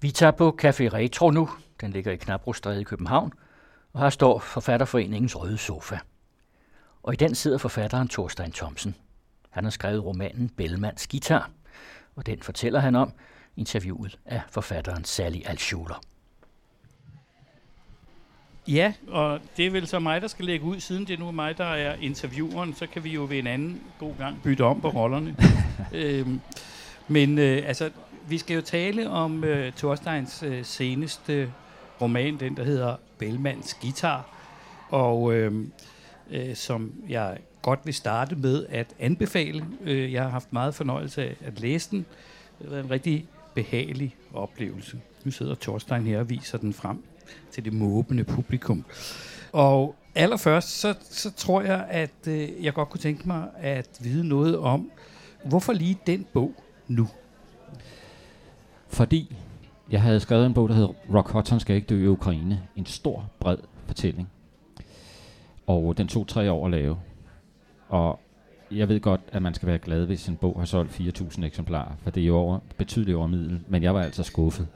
Vi tager på Café Retro nu. Den ligger i Knabrostræde i København, og her står Forfatterforeningens Røde Sofa. Og i den sidder forfatteren Thorstein Thomsen. Han har skrevet romanen Bellmans Guitar, og den fortæller han om interviewet af forfatteren Sally Alschuler. Ja, og det er vel så mig, der skal lægge ud, siden det er nu mig, der er intervieweren, så kan vi jo ved en anden god gang bytte om på rollerne. øhm, men øh, altså, vi skal jo tale om øh, Thorsteins øh, seneste roman, den der hedder Bellmans Guitar, og øh, øh, som jeg godt vil starte med at anbefale. Øh, jeg har haft meget fornøjelse af at læse den. Det var en rigtig behagelig oplevelse. Nu sidder Thorstein her og viser den frem til det måbende publikum. Og allerførst, så, så tror jeg, at øh, jeg godt kunne tænke mig at vide noget om, hvorfor lige den bog nu? Fordi jeg havde skrevet en bog, der hedder Rock Hudson skal ikke dø i Ukraine. En stor, bred fortælling. Og den tog tre år at lave. Og jeg ved godt, at man skal være glad, hvis en bog har solgt 4.000 eksemplarer, for det er jo over, betydeligt over middel, men jeg var altså skuffet.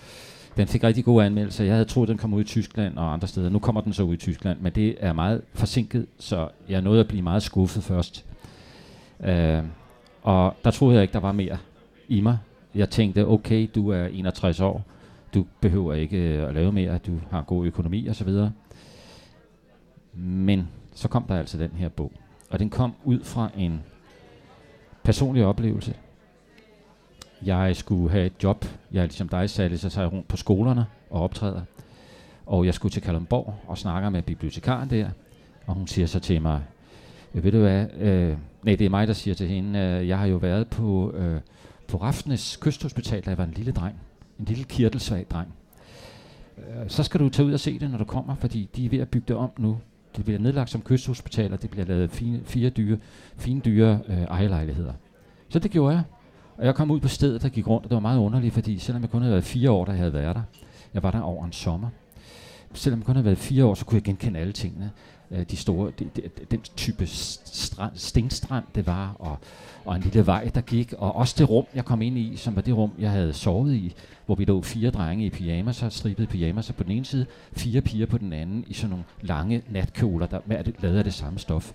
den fik rigtig gode anmeldelser. Jeg havde troet, den kom ud i Tyskland og andre steder. Nu kommer den så ud i Tyskland, men det er meget forsinket, så jeg nåede at blive meget skuffet først. Uh, og der troede jeg ikke, der var mere i mig. Jeg tænkte, okay, du er 61 år, du behøver ikke øh, at lave mere, du har god økonomi osv. Men så kom der altså den her bog. Og den kom ud fra en personlig oplevelse. Jeg skulle have et job. Jeg er ligesom dig, Sally, så tager jeg rundt på skolerne og optræder. Og jeg skulle til Kalundborg og snakker med bibliotekaren der. Og hun siger så til mig, øh, ved du hvad, øh, nej, det er mig, der siger til hende, øh, jeg har jo været på, øh, på Rafnes kysthospital, da jeg var en lille dreng. En lille kirtelsvag dreng. Øh, så skal du tage ud og se det, når du kommer, fordi de er ved at bygge det om nu det bliver nedlagt som kysthospital, og det bliver lavet fine, fire dyre, fine dyre øh, ejerlejligheder. Så det gjorde jeg. Og jeg kom ud på stedet og gik rundt, og det var meget underligt, fordi selvom jeg kun havde været fire år, da jeg havde været der, jeg var der over en sommer, selvom jeg kun har været fire år, så kunne jeg genkende alle tingene. Øh, de store, de, de, den type strand, stenstrand, det var, og, og en lille vej, der gik, og også det rum, jeg kom ind i, som var det rum, jeg havde sovet i, hvor vi lå fire drenge i pyjamas, stribede pyjamas på den ene side, fire piger på den anden, i sådan nogle lange natkjoler, der med lavet af det samme stof.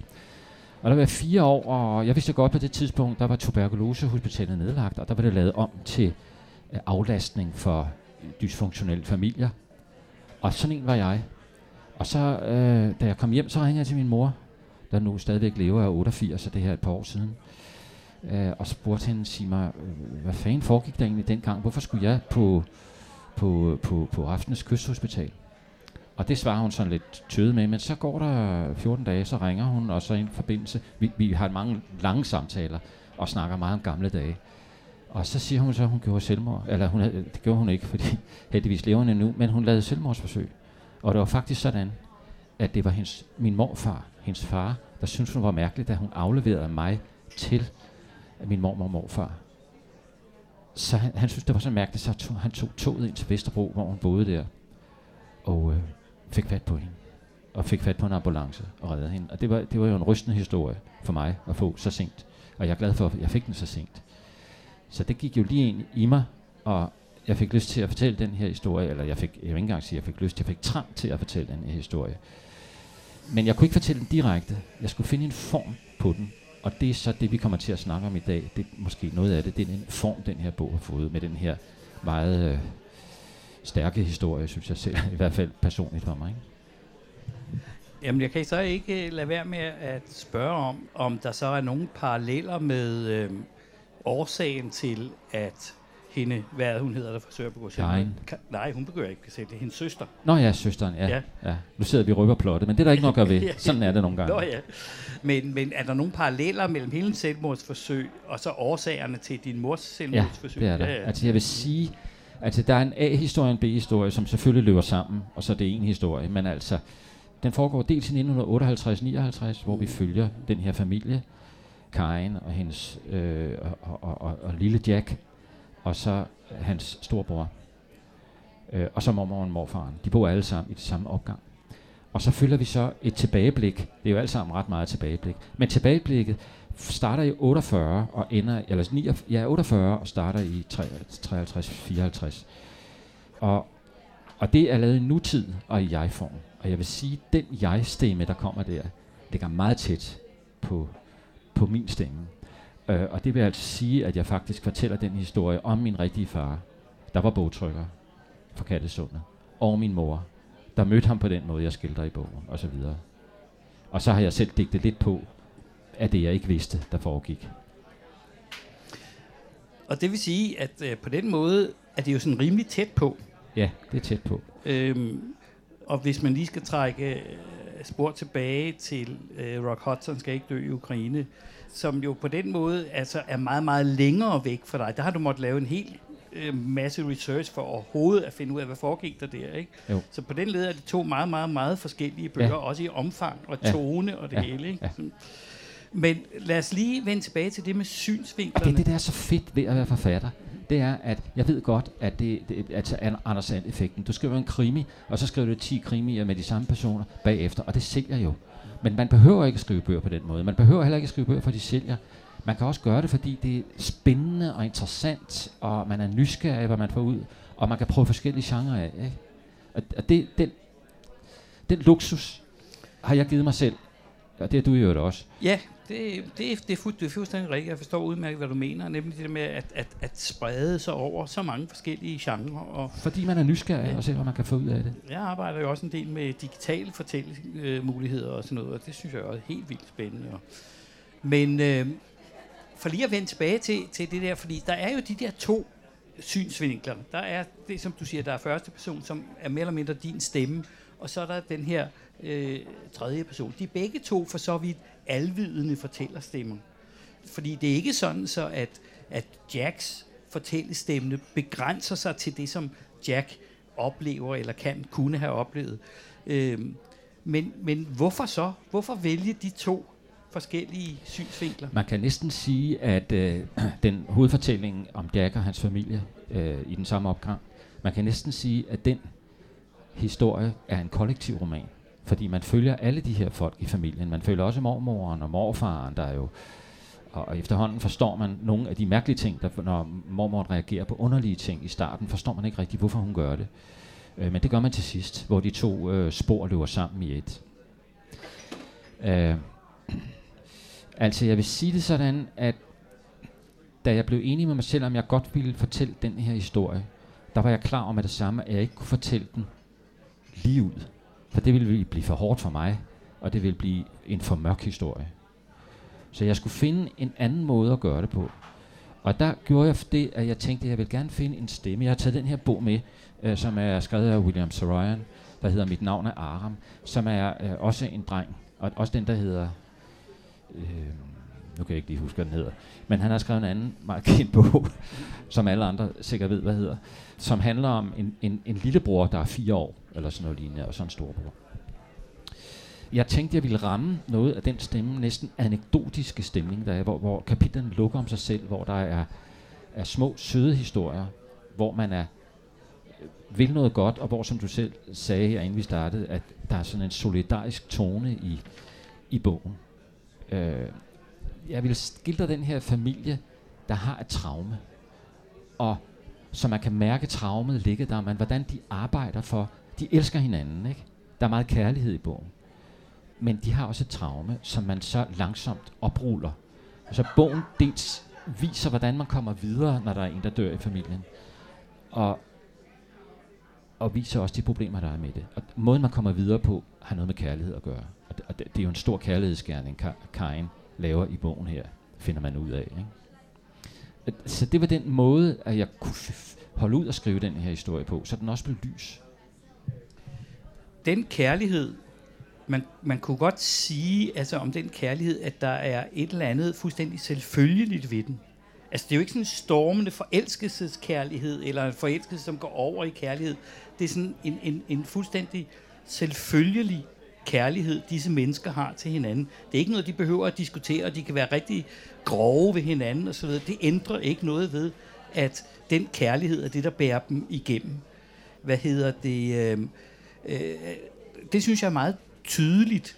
Og der var fire år, og jeg vidste godt på det tidspunkt, der var tuberkulosehospitalet nedlagt, og der var det lavet om til øh, aflastning for dysfunktionelle familier. Og sådan en var jeg. Og så, øh, da jeg kom hjem, så ringede jeg til min mor, der nu stadigvæk lever af 88, så det her et par år siden. Øh, og spurgte hende, sig mig, øh, hvad fanden foregik der egentlig dengang? Hvorfor skulle jeg på, på, på, på aftenens Kysthospital? Og det svarer hun sådan lidt tøde med, men så går der 14 dage, så ringer hun, og så i en forbindelse, vi, vi har mange lange samtaler, og snakker meget om gamle dage. Og så siger hun så, at hun gjorde selvmord. Eller hun det gjorde hun ikke, fordi heldigvis lever hun endnu, men hun lavede selvmordsforsøg. Og det var faktisk sådan, at det var hendes, min morfar, hendes far, der syntes, hun var mærkeligt, da hun afleverede mig til min mormor og morfar. Så han, han synes, det var så mærkeligt, så tog, han tog toget ind til Vesterbro, hvor hun boede der, og øh, fik fat på hende. Og fik fat på en ambulance og reddede hende. Og det var, det var jo en rystende historie for mig at få så sent. Og jeg er glad for, at jeg fik den så sent. Så det gik jo lige ind i mig, og jeg fik lyst til at fortælle den her historie, eller jeg fik, jeg vil ikke engang sige, jeg fik lyst, jeg fik trang til at fortælle den her historie. Men jeg kunne ikke fortælle den direkte. Jeg skulle finde en form på den. Og det er så det, vi kommer til at snakke om i dag. Det er måske noget af det. Det er den form, den her bog har fået med den her meget øh, stærke historie, synes jeg selv. I hvert fald personligt for mig. Ikke? Jamen, jeg kan så ikke øh, lade være med at spørge om, om der så er nogle paralleller med øh, årsagen til, at hende, hvad hun hedder, der forsøger at begå selvmord. Nej, hun begår ikke selv. Det er hendes søster. Nå ja, søsteren, ja. ja. ja. Nu sidder vi og rykker plottet, men det er der ikke nok at ved. ja. Sådan er det nogle gange. Nå ja. Men, men er der nogle paralleller mellem hele selvmordsforsøg og så årsagerne til din mors selvmordsforsøg? Ja, det er der. Ja, ja. Altså jeg vil sige, altså der er en A-historie og en B-historie, som selvfølgelig løber sammen, og så er det en historie, men altså, den foregår dels i 1958-59, hvor vi følger den her familie, Karen og hendes øh, og, og, og, og lille Jack, og så hans storbror. Øh, og så mormor og morfaren. De bor alle sammen i det samme opgang. Og så følger vi så et tilbageblik. Det er jo alt sammen ret meget tilbageblik. Men tilbageblikket starter i 48 og ender, eller 9, ja, 48 og starter i 53, 54. Og, og det er lavet i nutid og i jeg-form. Og jeg vil sige, at den jeg-stemme, der kommer der, ligger meget tæt på, på min stemme. Øh, og det vil altså sige, at jeg faktisk fortæller den historie om min rigtige far, der var bogtrykker for Kattesundet, og min mor, der mødte ham på den måde, jeg skildrer i bogen, og så videre. Og så har jeg selv digtet lidt på, af det, jeg ikke vidste, der foregik. Og det vil sige, at øh, på den måde er det jo sådan rimelig tæt på. Ja, det er tæt på. Øhm, og hvis man lige skal trække øh, spor tilbage til øh, Rock Hudson skal ikke dø i Ukraine, som jo på den måde altså er meget, meget længere væk fra dig. Der har du måttet lave en hel øh, masse research for overhovedet at finde ud af, hvad foregik der der. Ikke? Jo. Så på den led er de to meget, meget, meget forskellige bøger, Ja. også i omfang og Ja. tone og det Ja. hele. Ikke? Ja. Men lad os lige vende tilbage til det med Og det er synsvinklerne. det, der er så fedt ved at være forfatter. Det er, at jeg ved godt, at det, det altså er Anders Sand-effekten. Du skriver en krimi, og så skriver du 10 krimier med de samme personer bagefter, og det sælger jo. Men man behøver ikke at skrive bøger på den måde. Man behøver heller ikke at skrive bøger, for de sælger. Man kan også gøre det, fordi det er spændende og interessant, og man er nysgerrig hvad man får ud, og man kan prøve forskellige genrer af. Ikke? Og, og det, den, den luksus har jeg givet mig selv, og det er du jo også. Ja, det, det, er- det, er, fu- det er fuldstændig rigtigt. Jeg forstår udmærket, hvad du mener. Nemlig det der med at, at, at sprede sig over så mange forskellige genrer. Og Fordi man er nysgerrig og ser, hvad man kan få ud af det. jeg arbejder jo også en del med digitale fortællemuligheder og sådan noget, og det synes jeg også er helt vildt spændende. Men øh, for lige at vende tilbage til, til det der, fordi der er jo de der to synsvinkler. Der er det, som du siger, der er første person, som er mere eller mindre din stemme, og så er der den her øh, tredje person. De er begge to for så vidt alvidende fortællerstemmer. Fordi det er ikke sådan så, at, at Jacks fortællestemme begrænser sig til det, som Jack oplever eller kan kunne have oplevet. Øh, men, men hvorfor så? Hvorfor vælge de to forskellige synsvinkler? Man kan næsten sige, at øh, den hovedfortælling om Jack og hans familie øh, i den samme opgang, man kan næsten sige, at den historie er en kollektiv roman. Fordi man følger alle de her folk i familien. Man følger også mormoren og morfaren, der er jo... Og, efterhånden forstår man nogle af de mærkelige ting, der, når mormoren reagerer på underlige ting i starten, forstår man ikke rigtig, hvorfor hun gør det. Øh, men det gør man til sidst, hvor de to øh, spor løber sammen i et. Øh, Altså, jeg vil sige det sådan, at da jeg blev enig med mig selv, om jeg godt ville fortælle den her historie, der var jeg klar om at det samme, at jeg ikke kunne fortælle den lige ud. For det ville blive for hårdt for mig, og det ville blive en for mørk historie. Så jeg skulle finde en anden måde at gøre det på. Og der gjorde jeg det, at jeg tænkte, at jeg vil gerne finde en stemme. Jeg har taget den her bog med, øh, som er skrevet af William Saroyan, der hedder Mit navn er Aram, som er øh, også en dreng, og også den, der hedder øh, nu kan jeg ikke lige huske, hvad den hedder, men han har skrevet en anden meget kendt bog, som alle andre sikkert ved, hvad hedder, som handler om en, en, en lillebror, der er fire år, eller sådan noget lignende, og så en storbror. Jeg tænkte, jeg ville ramme noget af den stemme, næsten anekdotiske stemning, der er, hvor, hvor kapitlerne lukker om sig selv, hvor der er, er små, søde historier, hvor man er vil noget godt, og hvor, som du selv sagde her, inden vi startede, at der er sådan en solidarisk tone i, i bogen. Øh, jeg vil skildre den her familie, der har et traume, og så man kan mærke traumet ligge der, men hvordan de arbejder for, de elsker hinanden, ikke? Der er meget kærlighed i bogen. Men de har også et traume, som man så langsomt opruller. Så bogen dels viser, hvordan man kommer videre, når der er en, der dør i familien, og, og viser også de problemer, der er med det. Og måden, man kommer videre på, har noget med kærlighed at gøre. Og det, og det, det er jo en stor kærlighedsgerning, Karin laver i bogen her, finder man ud af. Ikke? Så det var den måde, at jeg kunne holde ud og skrive den her historie på, så den også blev lys. Den kærlighed, man, man kunne godt sige altså om den kærlighed, at der er et eller andet fuldstændig selvfølgeligt ved den. Altså det er jo ikke sådan en stormende forelskelseskærlighed, eller en forelskelse, som går over i kærlighed. Det er sådan en, en, en fuldstændig selvfølgelig kærlighed, disse mennesker har til hinanden. Det er ikke noget, de behøver at diskutere, og de kan være rigtig grove ved hinanden osv. Det ændrer ikke noget ved, at den kærlighed er det, der bærer dem igennem. Hvad hedder det? Øh, øh, det synes jeg er meget tydeligt.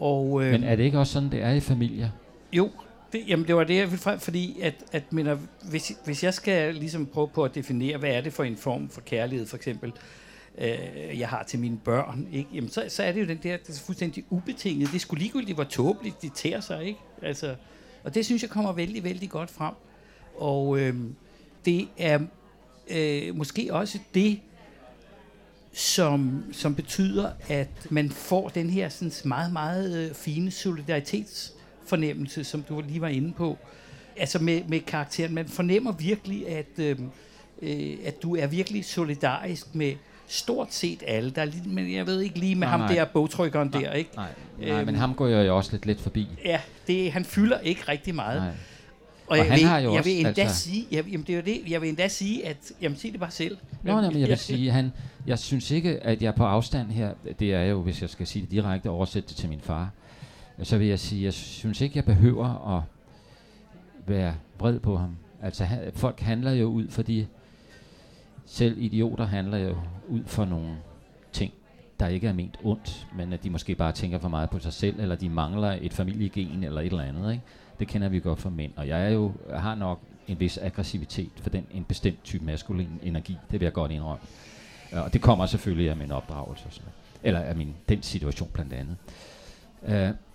Og, øh, Men er det ikke også sådan, det er i familier? jo, Det, jamen, det var det, jeg ville frem, fordi at, at mener, hvis, hvis jeg skal ligesom prøve på at definere, hvad er det for en form for kærlighed, for eksempel, øh, jeg har til mine børn, ikke? Jamen, så, så er det jo den der, det er fuldstændig ubetinget. Det skulle ligegyldigt, hvor tåbeligt de tærer sig, ikke? Altså, og det synes jeg kommer vældig, vældig godt frem. Og øh, det er øh, måske også det, som, som betyder, at man får den her sådan meget, meget øh, fine solidaritetsfornemmelse, som du lige var inde på. Altså med, med karakteren. Man fornemmer virkelig, at, øh, øh, at du er virkelig solidarisk med stort set alle. Der er lige, men jeg ved ikke lige med nej, ham nej. der bogtrykkeren nej, der, ikke? Nej, nej øhm, men ham går jeg jo også lidt, lidt forbi. Ja, det, han fylder ikke rigtig meget. Nej. Og, jeg, han vil, har jo jeg også, vil endda altså- sige, jeg, jamen det er det, jeg vil endda sige, at, jamen sig det bare selv. Nå, nej, men jeg vil sige, han, jeg synes ikke, at jeg er på afstand her, det er jo, hvis jeg skal sige det direkte, oversætte det til min far, så vil jeg sige, jeg synes ikke, jeg behøver at være vred på ham. Altså, han, folk handler jo ud, fordi selv idioter handler jo ud for nogle ting, der ikke er ment ondt, men at de måske bare tænker for meget på sig selv, eller de mangler et familiegen eller et eller andet. Ikke? Det kender vi godt fra mænd. Og jeg er jo, jeg har nok en vis aggressivitet for den, en bestemt type maskulin energi. Det vil jeg godt indrømme. Ja, Og det kommer selvfølgelig af min opdragelse. Og noget. Eller af min, den situation blandt andet.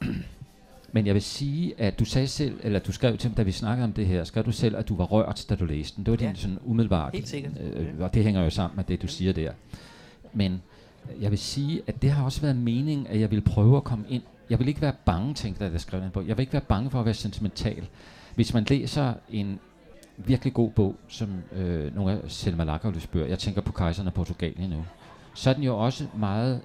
Uh, men jeg vil sige, at du sagde selv, eller du skrev til mig, da vi snakkede om det her, skrev du selv, at du var rørt, da du læste den. Det var din Ja. sådan umiddelbart. Helt sikkert. Øh, og det hænger jo sammen med det, du siger der. Men jeg vil sige, at det har også været meningen, at jeg vil prøve at komme ind. Jeg vil ikke være bange, tænkte jeg, da jeg skrev den bog. Jeg vil ikke være bange for at være sentimental. Hvis man læser en virkelig god bog, som øh, nogle af Selma Lagerlöfs bøger, jeg tænker på Kejseren af Portugalien nu, så er den jo også meget,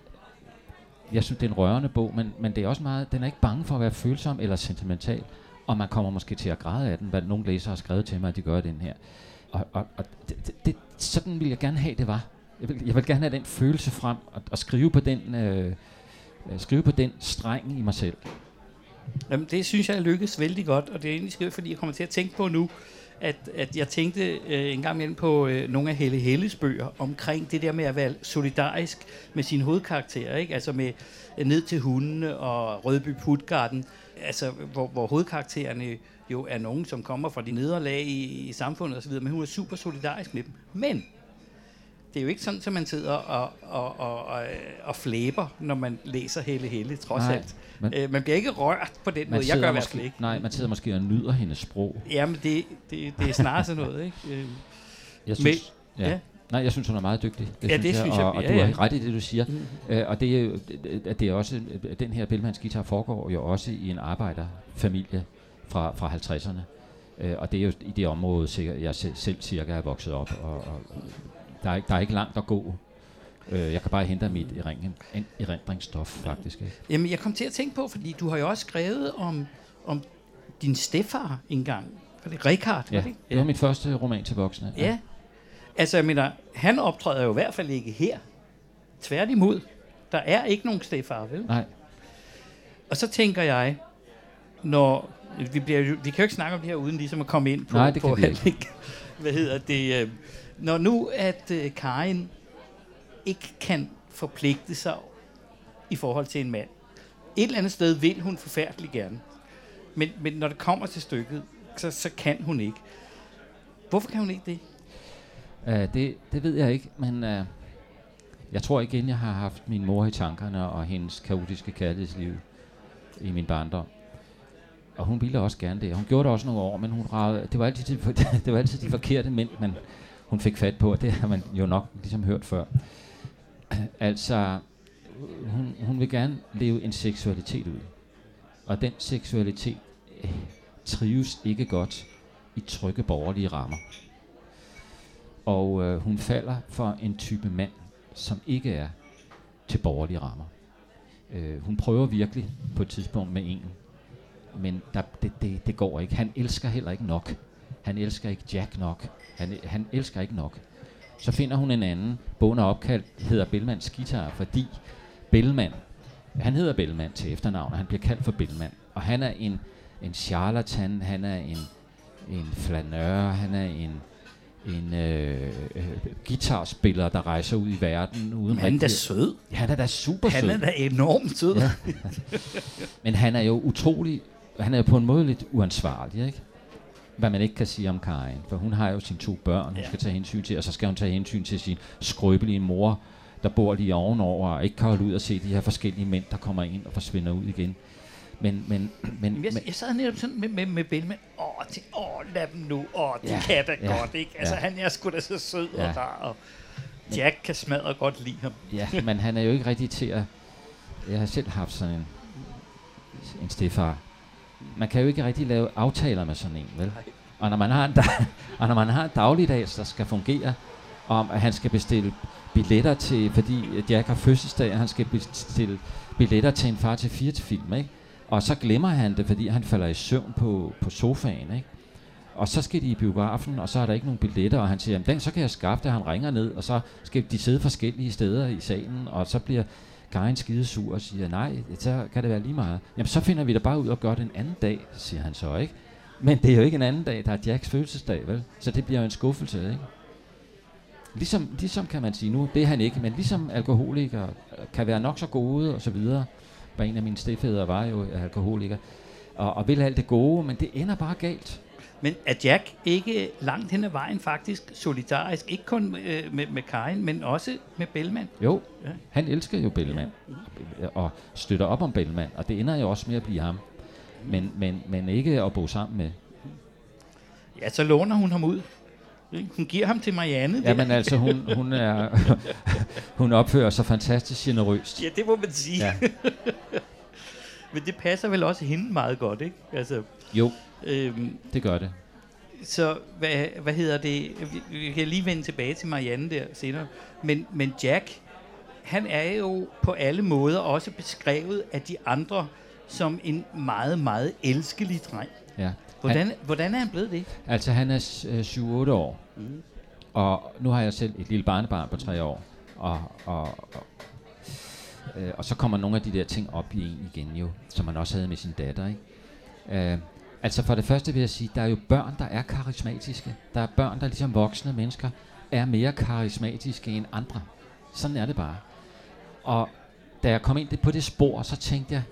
jeg synes, det er en rørende bog, men, men det er også meget, den er ikke bange for at være følsom eller sentimental, og man kommer måske til at græde af den, hvad nogle læsere har skrevet til mig, at de gør den her. Og, og, og det, det, sådan vil jeg gerne have, det var. Jeg vil, jeg vil gerne have den følelse frem, og, og skrive på den... Øh, øh, skrive på den streng i mig selv. Jamen, det synes jeg lykkedes vældig godt, og det er egentlig skrevet, fordi jeg kommer til at tænke på nu, at, at jeg tænkte øh, en gang imellem på øh, nogle af Helle Helles bøger omkring det der med at være solidarisk med sine hovedkarakterer, ikke? Altså med øh, Ned til hundene og Rødby Putgarden, altså hvor, hvor hovedkaraktererne jo er nogen, som kommer fra de nederlag i, i samfundet osv., men hun er super solidarisk med dem. Men det er jo ikke sådan, at man sidder og, og, og, og, og flæber, når man læser Helle Helle, trods Nej, alt. men- Øh, man bliver ikke rørt på den måde. Jeg gør i hvert måske, fald ikke. Nej, man sidder måske og nyder hendes sprog. Jamen, det, det, det er snarere sådan noget, ikke? Øh, Jeg synes, ja. ja. Nej, jeg synes, hun er meget dygtig. Det Ja, det synes jeg. Og, og Ja, du har ret i det, du siger. Mm. Øh, og det er jo, at det er også, at den her Bellmans guitar foregår jo også i en arbejderfamilie fra, fra 50'erne. Øh, og det er jo i det område, jeg selv, selv cirka er vokset op. Og, og der, er ikke, der er ikke langt at gå. Øh, jeg kan bare hente mit erindring, erindringsstof, faktisk. Ikke? Jamen, jeg kom til at tænke på, fordi du har jo også skrevet om, om din stefar engang. Var det Richard? Ja, var det? det var mit første roman til voksne. Ja. Altså, jeg mener, han optræder jo i hvert fald ikke her. Tværtimod. Der er ikke nogen stefar, vel? Nej, Og så tænker jeg, når... Vi, bliver, vi kan jo ikke snakke om det her, uden ligesom at komme ind på... Nej, det på kan vi ikke. Hvad hedder det? Øh, når nu, at øh, Karin ikke kan forpligte sig i forhold til en mand. Et eller andet sted vil hun forfærdeligt gerne. Men, men når det kommer til stykket, så, så kan hun ikke. Hvorfor kan hun ikke det? Uh, det, det ved jeg ikke, men uh, jeg tror igen, jeg har haft min mor i tankerne og hendes kaotiske kærlighedsliv i min barndom. Og hun ville også gerne det. Hun gjorde det også nogle år, men hun ragede, det, var altid de, det var altid de forkerte mænd, men hun fik fat på, og det har man jo nok ligesom hørt før. altså, hun, hun vil gerne leve en seksualitet ud. Og den seksualitet øh, trives ikke godt i trygge borgerlige rammer. Og øh, hun falder for en type mand, som ikke er til borgerlige rammer. Øh, hun prøver virkelig på et tidspunkt med en, men der, det, det, det går ikke. Han elsker heller ikke nok. Han elsker ikke Jack nok. Han, han elsker ikke nok. Så finder hun en anden. Bogen er opkaldt, hedder Bellmans Guitar, fordi Bellman, han hedder Bellman til efternavn, og han bliver kaldt for Bellman. Og han er en, en charlatan, han er en, en flanør, han er en, en øh, øh, guitarspiller, der rejser ud i verden uden Han er da sød. Han er da super Han sød. er da enormt sød. Ja. Men han er jo utrolig han er jo på en måde lidt uansvarlig, ikke? Hvad man ikke kan sige om Karin, for hun har jo sine to børn, hun Ja. skal tage hensyn til, og så skal hun tage hensyn til sin skrøbelige mor, der bor lige ovenover, og ikke kan holde ud og se de her forskellige mænd, der kommer ind og forsvinder ud igen. Men, men, men, Men jeg, jeg sad netop sådan med, med, med Bellman. Åh, tænk, åh, lad dem nu. Åh, de Ja, kan da ja, godt, ikke? Altså, ja. han er sgu da så sød ja. Ja. og rar. Og Jack kan smadre godt lide ham. Ja, men han er jo ikke rigtig til at... Jeg har selv haft sådan en, en stefar. Man kan jo ikke rigtig lave aftaler med sådan en, vel? Og når man har en, da- og når man har en dagligdag, der skal fungere, om at han skal bestille billetter til, fordi Jack har fødselsdag, og han skal bestille billetter til en far til fire til film, ikke? Og så glemmer han det, fordi han falder i søvn på, på sofaen, ikke? Og så skal de i biografen, og så er der ikke nogen billetter, og han siger, jamen den, så kan jeg skaffe det, han ringer ned, og så skal de sidde forskellige steder i salen, og så bliver Karin skide sur og siger, nej, så kan det være lige meget. Jamen så finder vi da bare ud og gør det en anden dag, siger han så, ikke? Men det er jo ikke en anden dag, der er Jacks fødselsdag, vel? Så det bliver jo en skuffelse, ikke? Ligesom, ligesom kan man sige, nu det er han ikke, men ligesom alkoholikere kan være nok så gode og så videre. Var en af mine stedfædre var jo alkoholiker. Og, og vil alt det gode, men det ender bare galt. Men er Jack ikke langt hen ad vejen faktisk solidarisk? Ikke kun øh, med, med Karin, men også med Bellman? Jo, Ja. han elsker jo Bellman og støtter op om Bellman, og det ender jo også med at blive ham. Men, men, men ikke at bo sammen med. Ja, så låner hun ham ud. Hun giver ham til Marianne. der. Jamen altså, hun, hun, er, hun opfører sig fantastisk generøst. Ja, det må man sige. Ja. Ja. Men det passer vel også hende meget godt, ikke? Altså, Jo, øhm, det gør det. så hvad, hvad hedder det? Vi, vi kan lige vende tilbage til Marianne der senere. Men, men Jack, han er jo på alle måder også beskrevet af de andre som en meget, meget elskelig dreng. Ja. Hvordan, hvordan er han blevet det? Altså, han er s- øh, 7-8 år, Mm. og nu har jeg selv et lille barnebarn på 3 år, og, og, og, øh, og så kommer nogle af de der ting op i en igen jo, som man også havde med sin datter, ikke? Øh, altså for det første vil jeg sige, der er jo børn, der er karismatiske. Der er børn, der ligesom voksne mennesker er mere karismatiske end andre. Sådan er det bare. Og da jeg kom ind på det spor, så tænkte jeg,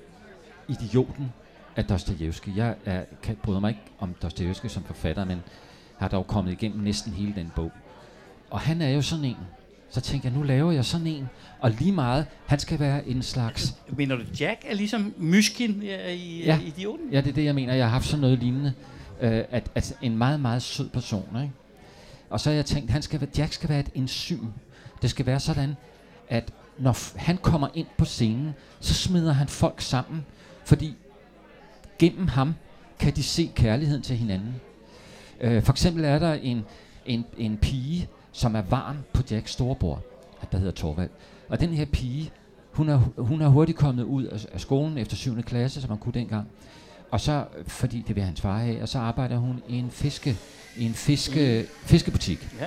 idioten af Dostojevski. Jeg er, kan, bryder mig ikke om Dostojevski som forfatter, men har dog kommet igennem næsten hele den bog. Og han er jo sådan en. Så tænkte jeg, nu laver jeg sådan en. Og lige meget, han skal være en slags... Mener du, Jack er ligesom Myskin ja, i Ja. idioten? Ja, det er det, jeg mener. Jeg har haft sådan noget lignende. Øh, at, at en meget, meget sød person, ikke? Og så har jeg tænkt, han skal være, Jack skal være et enzym. Det skal være sådan, at når han kommer ind på scenen, så smider han folk sammen, fordi gennem ham kan de se kærligheden til hinanden. Øh, for eksempel er der en, en, en pige, som er varm på Jacks storebror, der hedder Torvald. Og den her pige, hun er, hun er hurtigt kommet ud af, af skolen efter 7. klasse, som man kunne dengang. Og så, fordi det vil hans far have, og så arbejder hun i en fiske, i en fiske, fiskebutik. Ja.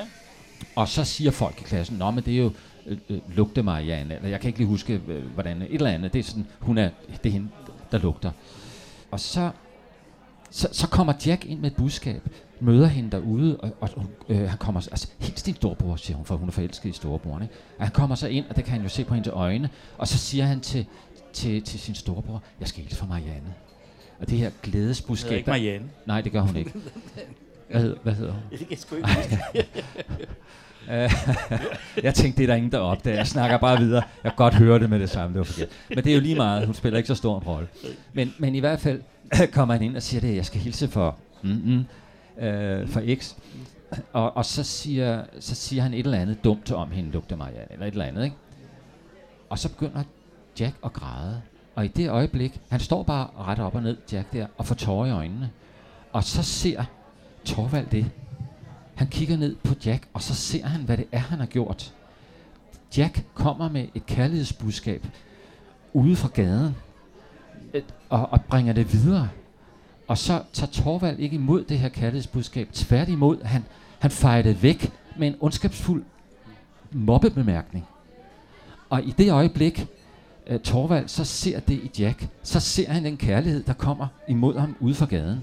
Og så siger folk i klassen, Nå, men det er jo øh, øh, lugte Marianne, eller jeg kan ikke lige huske, øh, hvordan, et eller andet. Det er sådan, hun er, det er hende, der lugter. Og så, så, så kommer Jack ind med et budskab, møder hende derude, og, og øh, han kommer, altså helt din storebror, siger hun, for hun er forelsket i storebroren, ikke? Og han kommer så ind, og det kan han jo se på hendes øjne, og så siger han til, til, til sin storebror, jeg skal hilse for Marianne. Og det her glædesbudskab, ikke der, Marianne. nej, det gør hun ikke. Hvad, hed, hvad hedder hun? Ja, det kan jeg sgu ikke jeg tænkte, det er der ingen, der opdager. Jeg snakker bare videre. Jeg kan godt høre det med det samme, det var forkert. Men det er jo lige meget. Hun spiller ikke så stor en rolle. Men, men i hvert fald kommer han ind og siger det, jeg skal hilse for, mm-hmm, øh, for X. Og, og så, siger, så siger han et eller andet dumt om hende, lugter Marianne, eller et eller andet, ikke? Og så begynder Jack at græde. Og i det øjeblik, han står bare ret op og ned, Jack der, og får tårer i øjnene. Og så ser Torvald det, han kigger ned på Jack, og så ser han, hvad det er, han har gjort. Jack kommer med et kærlighedsbudskab ude fra gaden, et, og, og bringer det videre. Og så tager Torvald ikke imod det her kærlighedsbudskab. Tværtimod, han, han fejrer det væk med en ondskabsfuld mobbebemærkning. Og i det øjeblik, øh, uh, Torvald så ser det i Jack, så ser han den kærlighed, der kommer imod ham ude fra gaden.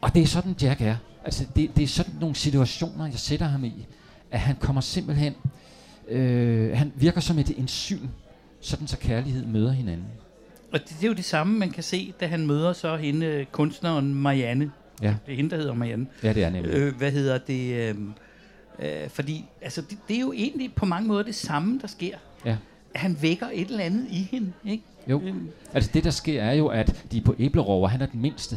Og det er sådan, Jack er. Altså, det, det er sådan nogle situationer, jeg sætter ham i, at han kommer simpelthen, øh, han virker som et enzym, sådan så kærlighed møder hinanden og det, det er jo det samme, man kan se, da han møder så hende, øh, kunstneren Marianne. Ja. Det er hende, der hedder Marianne. Ja, det er nemlig. Øh, hvad hedder det? Øh, øh, fordi altså, det, det er jo egentlig på mange måder det samme, der sker. Ja. Han vækker et eller andet i hende, ikke? Jo. Øhm, Altså det, der sker, er jo, at de er på æblerover. Han er den mindste.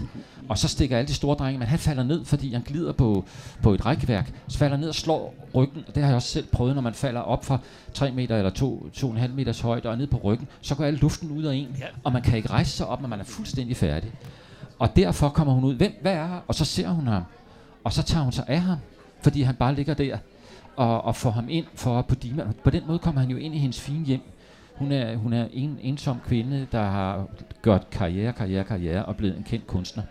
Og så stikker alle de store drenge, men han falder ned, fordi han glider på, på et rækværk. Så falder ned og slår ryggen. Og det har jeg også selv prøvet, når man falder op fra 3 meter eller 2, 2,5 meters højde og ned på ryggen. Så går al luften ud af en, Ja. og man kan ikke rejse sig op, når man er fuldstændig færdig. Og derfor kommer hun ud. Hvem? Hvad er her? Og så ser hun ham. Og så tager hun sig af ham, fordi han bare ligger der og, og får ham ind for på Dima. På den måde kommer han jo ind i hendes fine hjem. Hun er, hun er en ensom kvinde, der har gjort karriere, karriere, karriere og blevet en kendt kunstner.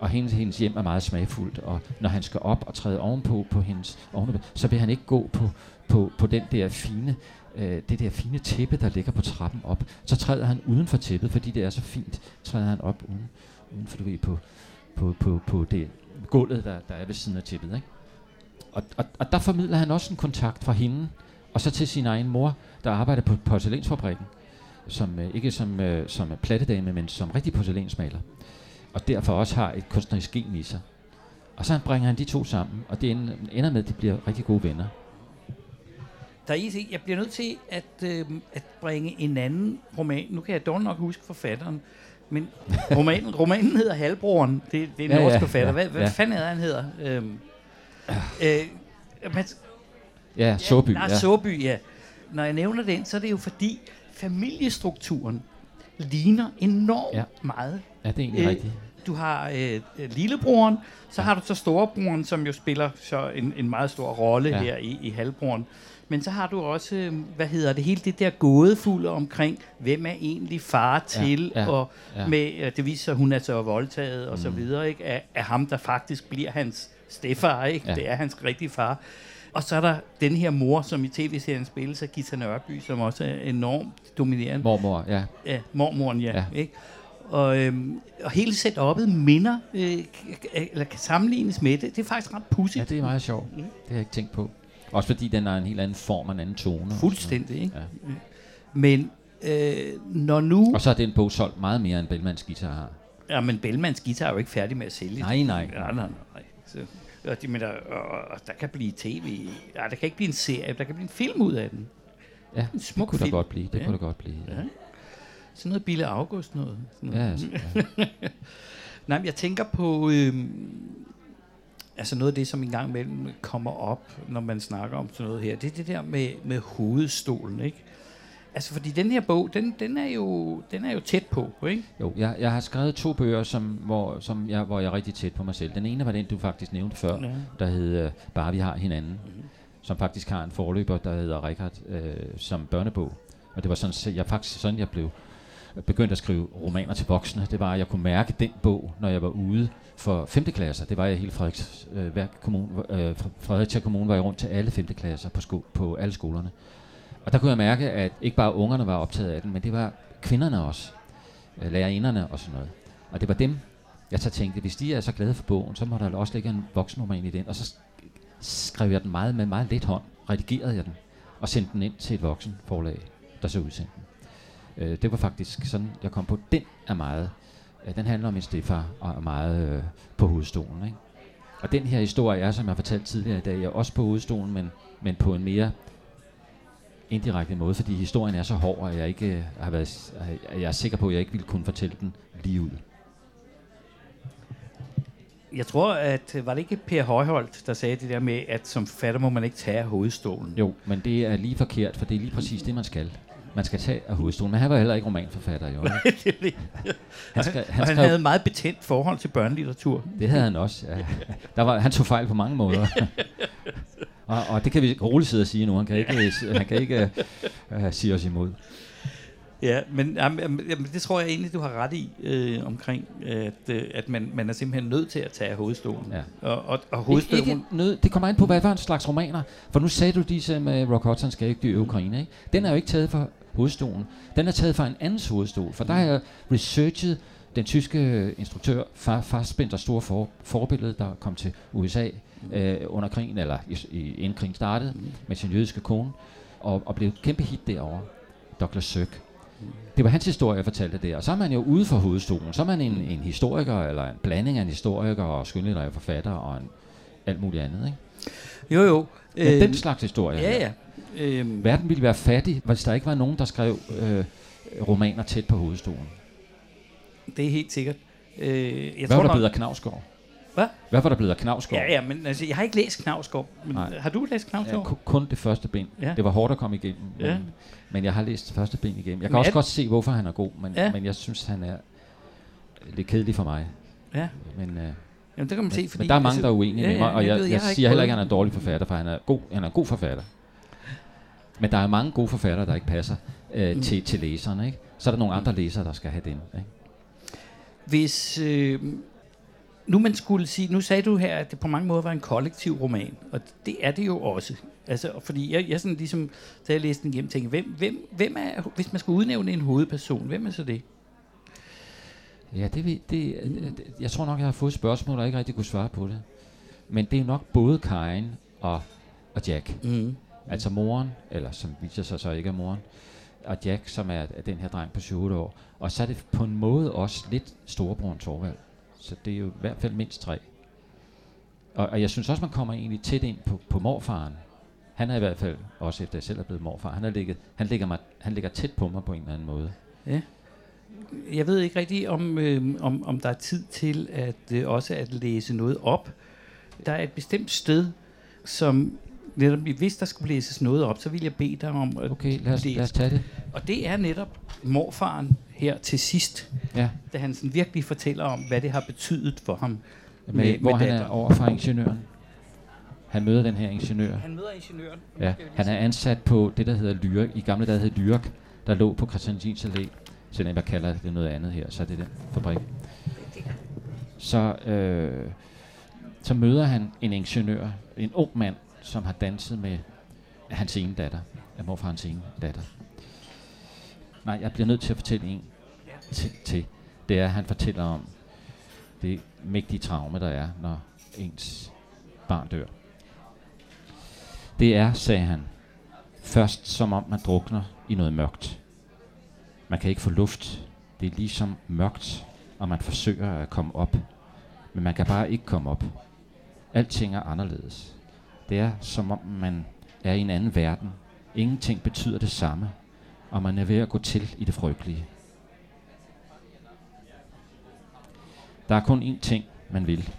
Og hendes, hendes hjem er meget smagfuldt, og når han skal op og træde ovenpå, på hendes, ovenpå, så vil han ikke gå på, på, på den der fine, øh, det der fine tæppe, der ligger på trappen op. Så træder han uden for tæppet, fordi det er så fint, træder han op uden, uden for, du ved, på, på, på, på det gulvet, der, der er ved siden af tæppet. Ikke? Og, og, og der formidler han også en kontakt fra hende, og så til sin egen mor, der arbejder på porcelænsfabrikken, som, øh, ikke som, øh, som plattedame, men som rigtig porcelænsmaler. Og derfor også har et kunstnerisk gen i sig. Og så bringer han de to sammen, og det ender med, at de bliver rigtig gode venner. Der er en jeg bliver nødt til at, øh, at bringe en anden roman. Nu kan jeg dog nok huske forfatteren, men romanen, romanen hedder Halvbroren. Det, det er en Ja, norsk ja, forfatter. ja, Hvad, hvad ja. fanden er han hedder? Øhm, øh, man, Ja, Såby. Ja, Ja. Såby, ja. Når jeg nævner den, så er det jo fordi familiestrukturen ligner enormt Ja. ja. meget. ja, det er egentlig Øh, rigtigt. Du har øh, lillebroren, så har du så storebroren, som jo spiller så en, en meget stor rolle Ja. ja. her i, i halvbroren. Men så har du også, øh, hvad hedder det, hele det der gådefulde omkring, hvem er egentlig far til, ja, og ja. med, øh, det viser sig, at hun er så voldtaget og så Mm. videre, ikke? Af, af ham, der faktisk bliver hans stefar, ikke? Ja. Det er hans rigtige far. Og så er der den her mor, som i tv-serien spilles af Gita Nørby, som også er enormt dominerende. Mormor, ja. Ja, mormoren, ja. Ja. Ikke? Og, øhm, og hele setup'et minder, øh, eller kan sammenlignes med det. Det er faktisk ret pudsigt. Ja, det er meget sjovt. Det har jeg ikke tænkt på. Også fordi den har en helt anden form og en anden tone. Fuldstændig, ikke? Ja. Men øh, når nu... Og så er den bog solgt meget mere, end Bellmans guitar har. Ja, men Bellmans guitar er jo ikke færdig med at sælge. Nej, nej. Ja, nej, nej. Så, og, de, men der, og, og der kan blive tv. Ja, der kan ikke blive en serie, der kan blive en film ud af den. Ja, En det smuk kunne der film. godt blive. Det Ja. kunne der godt blive. Ja. Ja. Sådan noget Bille August noget. Sådan noget. Ja, altså, ja. Nej, men jeg tænker på... Øhm, altså noget af det, som engang imellem kommer op, når man snakker om sådan noget her, det er det der med, med hovedstolen, ikke? Altså, fordi den her bog, den, den, er, jo, den er jo tæt på, ikke? Jo, jeg, jeg har skrevet to bøger, som, hvor, som jeg, hvor jeg er rigtig tæt på mig selv. Den ene var den, du faktisk nævnte før, Ja. der hed Bare vi har hinanden, Mhm. som faktisk har en forløber, der hedder Richard, øh, som børnebog. Og det var sådan, så jeg faktisk sådan, jeg blev begyndt at skrive romaner til voksne. Det var, at jeg kunne mærke den bog, når jeg var ude for 5. klasser. Det var jeg hele Frederiks, øh, kommune, øh, Fredericia Kommune var jeg rundt til alle 5. klasser på, sko- på alle skolerne. Og der kunne jeg mærke, at ikke bare ungerne var optaget af den, men det var kvinderne også. Øh, Lærerinderne og sådan noget. Og det var dem, jeg så tænkte, hvis de er så glade for bogen, så må der også ligge en voksenroman i den. Og så skrev jeg den meget med meget let hånd, redigerede jeg den, og sendte den ind til et voksenforlag, der så udsendte den. Øh, det var faktisk sådan, jeg kom på. Den er meget, øh, den handler om en stefar, og er meget øh, på hovedstolen. Ikke? Og den her historie er, som jeg har fortalt tidligere i dag, er også på hovedstolen, men, men på en mere indirekte måde, fordi historien er så hård, at jeg ikke øh, har været, at jeg er sikker på, at jeg ikke ville kunne fortælle den lige ud. Jeg tror, at var det ikke Per Højholdt, der sagde det der med, at som forfatter må man ikke tage af hovedstolen. Jo, men det er lige forkert, for det er lige præcis det, man skal. Man skal tage af hovedstolen. Men han var heller ikke romanforfatter, jo. ikke? Han, skrev, Han, han og han skrev, havde et meget betændt forhold til børnelitteratur. Det havde han også, ja. Der var, han tog fejl på mange måder. og, og det kan vi roligt sidde og sige nu. Han kan ikke, han kan ikke uh, sige os imod. Ja, men jamen, jamen, det tror jeg egentlig, du har ret i øh, omkring, at, øh, at man, man er simpelthen nødt til at tage hovedstolen. Ja. Og, og, og Ikke, hovedstolen... ikke nød, det kommer an på, hvad for en slags romaner. For nu sagde du disse med Rock Hudson skal ikke dø i Ukraine. Ikke? Den er jo ikke taget fra hovedstolen. Den er taget fra en andens hovedstol. For der har jeg researchet den tyske instruktør Fa- Fassbinders store for, forbillede, der kom til USA øh, under krigen, eller i, i, inden krigen startede, med sin jødiske kone, og, og blev et kæmpe hit derovre. Douglas Sirk. Det var hans historie, jeg fortalte der. Og så er man jo ude for hovedstolen. Så er man en, en historiker, eller en blanding af en historiker og skønlitterær forfatter og en, alt muligt andet. Ikke? Jo, jo. Men øh, den slags historie. Ja, ja. Øhm, Verden ville være fattig, hvis der ikke var nogen, der skrev øh, romaner tæt på hovedstolen. det er helt sikkert. Øh, jeg Hvad tror var der nok- af Knavsgaard? Hvad? Hvad var der blevet af Knavsgaard? Ja, ja, men altså, jeg har ikke læst Knavsgaard. Men Nej. har du læst Ja, Knavsgaard? ku- kun det første bind. Ja. Det var hårdt at komme igennem. Men, Ja. men jeg har læst det første bind igennem. Jeg kan Men også er- godt se, hvorfor han er god, men, Ja. men jeg synes, han er lidt kedelig for mig. Ja. Men, øh, Jamen, det kan man se, fordi... men der er mange, der er uenige ja, med mig, ja, og jeg jeg, ved, jeg, jeg siger heller ikke, at han er en dårlig forfatter, for han er god, han er en god forfatter. Men der er mange gode forfattere, der ikke passer øh, Mm. til, til læserne. Ikke? Så er der nogle andre læsere, der skal have den. Ikke? Hvis øh, nu man skulle sige, nu sagde du her, at det på mange måder var en kollektiv roman, og det er det jo også. Altså, fordi jeg, jeg sådan ligesom, da jeg læste den hjem, tænkte, hvem, hvem, hvem er, hvis man skulle udnævne en hovedperson, hvem er så det? Ja, det, det, det, jeg tror nok, jeg har fået spørgsmål, og ikke rigtig kunne svare på det. Men det er nok både Karin og, og Jack. Mm. Altså moren, eller som viser sig så ikke er moren, og Jack, som er, den her dreng på 7 år. Og så er det på en måde også lidt storebroren Torvald. Så det er jo i hvert fald mindst tre. Og, og jeg synes også, man kommer egentlig tæt ind på, på morfaren. Han er i hvert fald, også efter jeg selv er blevet morfar, han, er ligget, han, ligger mig, han ligger tæt på mig på en eller anden måde. Jeg ved ikke rigtig, om, øh, om, om der er tid til at øh, også at læse noget op. Der er et bestemt sted, som netop, hvis der skulle læses noget op, så vil jeg bede dig om at Okay, lad os, læse. lad os tage det. Og det er netop morfaren her til sidst, Ja, da han sådan virkelig fortæller om, hvad det har betydet for ham. med, Med- hvor med han er datteren. over for ingeniøren. Han møder den her ingeniør. Han møder ingeniøren. Ja, han er ansat på det, der hedder Lyrik. I gamle dage hed Lyrik, der lå på Christiansins Allé. Selvom jeg kalder det noget andet her, så er det den fabrik. Så, øh, så møder han en ingeniør, en ung mand, som har danset med hans ene datter. Jeg morfar hans ene datter. Nej, jeg bliver nødt til at fortælle en til, til. Det er, at han fortæller om det mægtige traume, der er, når ens barn dør. Det er, sagde han, først som om man drukner i noget mørkt. Man kan ikke få luft. Det er ligesom mørkt, og man forsøger at komme op. Men man kan bare ikke komme op. Alting er anderledes. Det er som om man er i en anden verden. Ingenting betyder det samme, og man er ved at gå til i det frygtelige. Der er kun én ting, man vil,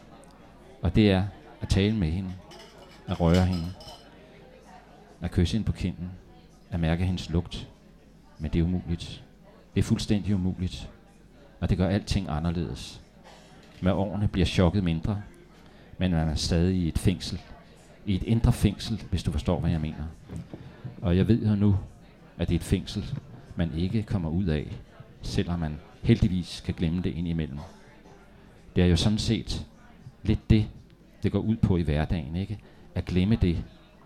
og det er at tale med hende, at røre hende, at kysse hende på kinden, at mærke hendes lugt. Men det er umuligt. Det er fuldstændig umuligt. Og det gør alting anderledes. Med årene bliver chokket mindre, men man er stadig i et fængsel. I et indre fængsel, hvis du forstår, hvad jeg mener. Og jeg ved her nu, at det er et fængsel, man ikke kommer ud af, selvom man heldigvis kan glemme det indimellem. Det er jo sådan set lidt det, det går ud på i hverdagen, ikke? At glemme det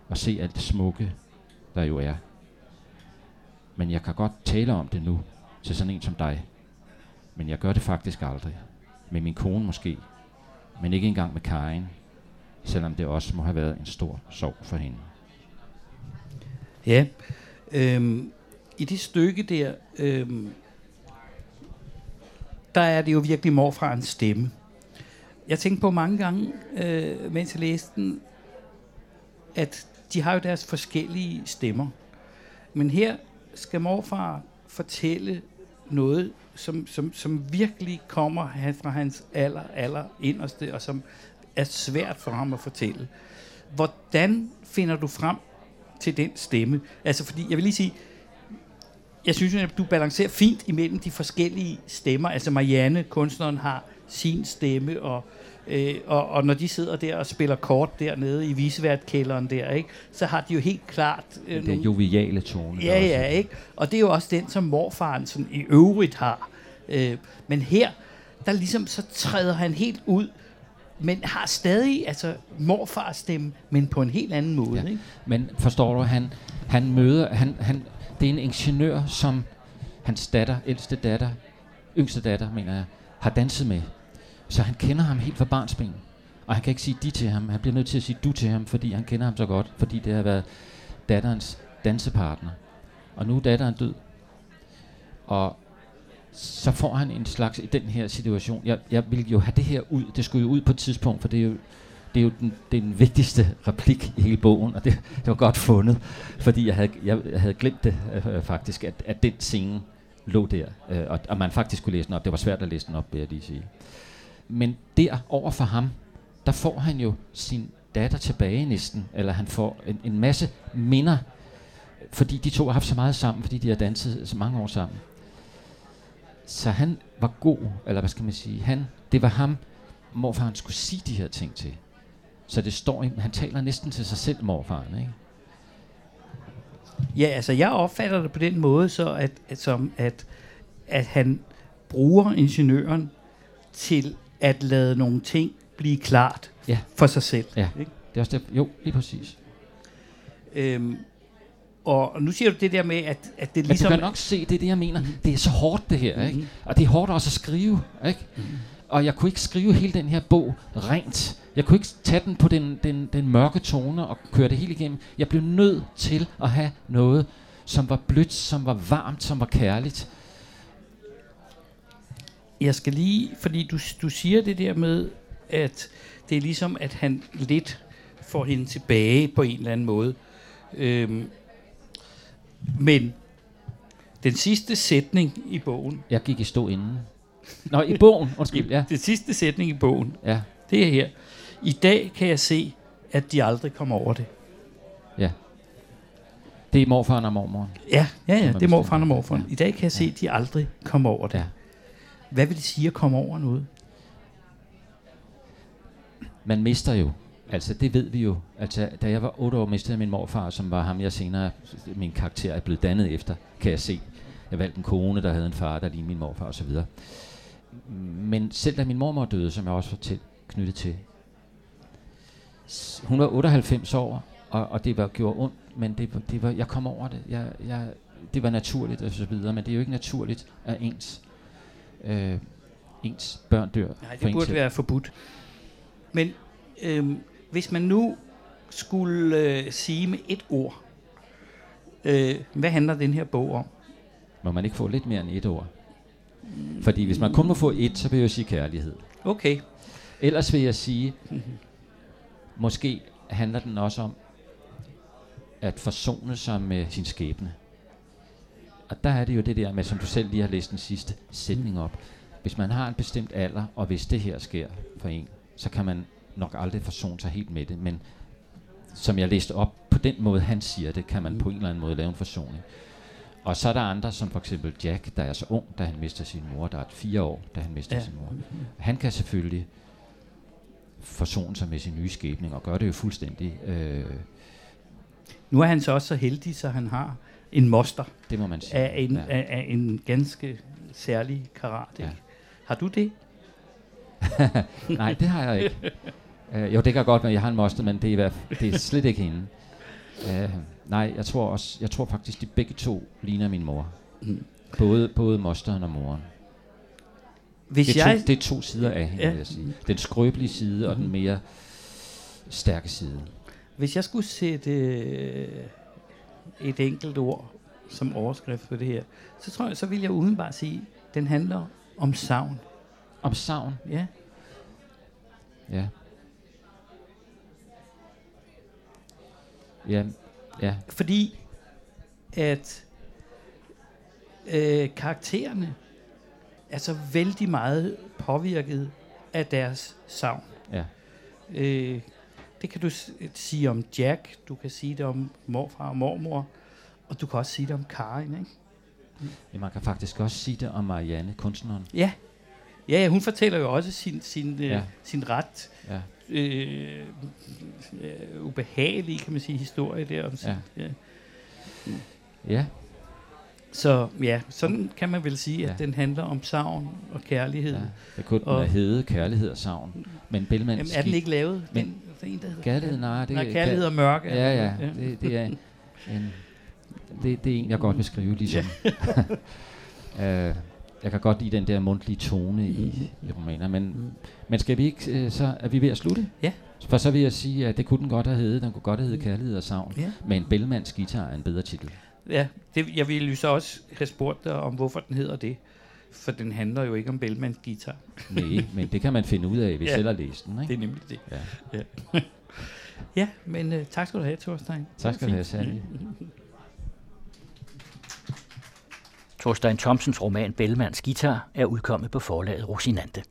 og se alt det smukke, der jo er. Men jeg kan godt tale om det nu til sådan en som dig. Men jeg gør det faktisk aldrig. Med min kone måske. Men ikke engang med Karin. Selvom det også må have været en stor sorg for hende. Ja. Øhm, I det stykke der, øhm, der er det jo virkelig morfarens stemme. Jeg tænkte på mange gange, øh, mens jeg læste den, at de har jo deres forskellige stemmer. Men her skal morfar fortælle noget, som, som, som virkelig kommer fra hans aller, aller inderste, og som er svært for ham at fortælle. Hvordan finder du frem til den stemme? Altså, fordi jeg vil lige sige, jeg synes, at du balancerer fint imellem de forskellige stemmer. Altså Marianne, kunstneren, har sin stemme, og, øh, og, og når de sidder der og spiller kort dernede i viseværtkælderen der, ikke, så har de jo helt klart... Øh, Den joviale tone. Ja, også- ja, ikke? Og det er jo også den, som morfaren sådan i øvrigt har. Øh, men her, der ligesom så træder han helt ud, men har stadig altså morfars stemme, men på en helt anden måde. Ja. Ikke? Men forstår du, han, han møder, han, han, det er en ingeniør, som hans datter, ældste datter, yngste datter, mener jeg, har danset med. Så han kender ham helt fra barnsben. Og han kan ikke sige de til ham. Han bliver nødt til at sige du til ham, fordi han kender ham så godt. Fordi det har været datterens dansepartner. Og nu er datteren død. Og så får han en slags, i den her situation, jeg, jeg vil jo have det her ud, det skulle jo ud på et tidspunkt, for det er jo, det er jo den, det er den vigtigste replik i hele bogen, og det, det var godt fundet, fordi jeg havde, jeg, jeg havde glemt det øh, øh faktisk, at, at den scene lå der, øh, og, og man faktisk kunne læse den op. Det var svært at læse den op, vil jeg lige sige. Men der over for ham, der får han jo sin datter tilbage næsten, eller han får en, en masse minder, fordi de to har haft så meget sammen, fordi de har danset så mange år sammen. Så han var god, eller hvad skal man sige, han, det var ham, morfar han skulle sige de her ting til. Så det står, han taler næsten til sig selv, morfaren, ikke? Ja, altså jeg opfatter det på den måde, så at, at, som at, at han bruger ingeniøren til at lade nogle ting blive klart Ja. for sig selv. Ja. Ikke? Det er også det, jo, lige præcis. Øhm, og nu siger du det der med, at, at det Men ligesom... du kan nok se, det er det, jeg mener. Det er så hårdt, det her, ikke? Mhm. Og det er hårdt også at skrive, ikke? Og jeg kunne ikke skrive hele den her bog rent. Jeg kunne ikke tage den på den, den, den mørke tone og køre det hele igennem. Jeg blev nødt til at have noget, som var blødt, som var varmt, som var kærligt. Jeg skal lige, fordi du, du siger det der med, at det er ligesom, at han lidt får hende tilbage på en eller anden måde. Øhm, men den sidste sætning i bogen, Jeg gik i stå inden. Nå, i bogen, undskyld, ja. den sidste sætning i bogen, Ja, det er her. I dag kan jeg se, at de aldrig kommer over det. ja. Det er morfaren og mormoren. Ja, ja, ja, det er morfar og bestemt. morfar. I dag kan jeg se, at de aldrig kommer over det. Ja. Hvad vil det sige at komme over noget? Man mister jo. Altså, det ved vi jo. Altså, da jeg var otte år, mistede jeg min morfar, som var ham, jeg senere, min karakter er blevet dannet efter, kan jeg se. Jeg valgte en kone, der havde en far, der lignede min morfar osv. Men selv da min mormor døde, som jeg også var til, knyttet til, hun var 98 år, og, og det var gjorde ondt, men det, det var, jeg kom over det. Jeg, jeg, det var naturligt og så videre, men det er jo ikke naturligt, at ens, øh, ens børn dør. Nej, for det en burde være forbudt. Men øhm, hvis man nu skulle øh, sige med et ord, øh, hvad handler den her bog om? Må man ikke få lidt mere end et ord? Fordi hvis man kun må få et, så vil jeg sige kærlighed. Okay. Ellers vil jeg sige, måske handler den også om at forsone sig med sin skæbne. Og der er det jo det der med, som du selv lige har læst den sidste sætning op. Hvis man har en bestemt alder, og hvis det her sker for en, så kan man nok aldrig forsone sig helt med det. Men som jeg læste op, på den måde han siger det, kan man på en eller anden måde lave en forsoning. Og så er der andre, som for eksempel Jack, der er så ung, da han mister sin mor. Der er fire år, da han mister ja. sin mor. Han kan selvfølgelig forsone sig med sin nye skæbning, og gør det jo fuldstændig. Øh, Nu er han så også så heldig, så han har en moster det må man sige. af en, ja. af, af en ganske særlig karat. Ikke? Ja. Har du det? Nej, det har jeg ikke. Uh, jo, det kan godt være, jeg har en moster, men det er, i hvert fald- det er slet ikke hende. Uh, nej, jeg tror også, jeg tror faktisk, de begge to ligner min mor. Mm. Både, både mosteren og moren. Hvis Det er, jeg, to, det er to sider af hende, Ja. vil jeg sige. Den skrøbelige side og den Mhm. mere stærke side. hvis jeg skulle sætte øh, et enkelt ord som overskrift på det her, så tror jeg, så vil jeg udenbart sige, at den handler om savn. Om savn, Ja. ja. Ja, ja, Fordi at øh, karaktererne er så vældig meget påvirket af deres savn. ja. Øh, det kan du sige om Jack, du kan sige det om morfar og mormor, og du kan også sige det om Karin, ikke? ja. Man kan faktisk også sige det om Marianne, kunstneren. Ja. Ja, ja, hun fortæller jo også sin, sin, øh, Ja. sin ret Ja, øh, øh, ubehagelige, kan man sige, historie der. Om sin, Ja. ja. ja. Så ja, sådan kan man vel sige, at Ja. den handler om savn og kærlighed. ja. Det kunne den Og- have heddet kærlighed og savn. Men Bellman Jamen, er den ikke lavet? Men- den, der er en, der hedder Kærlighed, nej, det nej, kærlighed og mørke. Ja, ja, det, det er en, det, det er en, jeg godt vil skrive, ligesom. uh, jeg kan godt lide den der mundtlige tone i, i romaner, men, men skal vi ikke, øh, så er vi ved at slutte? Ja. For så vil jeg sige, at det kunne den godt have heddet, den kunne godt have heddet Kærlighed og Savn, Ja. men Bellmans guitar er en bedre titel. Ja, det, jeg ville så også have spurgt dig om, hvorfor den hedder det. For den handler jo ikke om Bellmans guitar. Nej, men det kan man finde ud af, hvis Ja. ja. selv har læst den. Ikke? Det er nemlig det. Ja. Ja, men uh, tak skal du have, Thorstein. Tak skal du have, Sally. Thorstein Thomsens roman Bellmans Guitar er udkommet på forlaget Rosinante.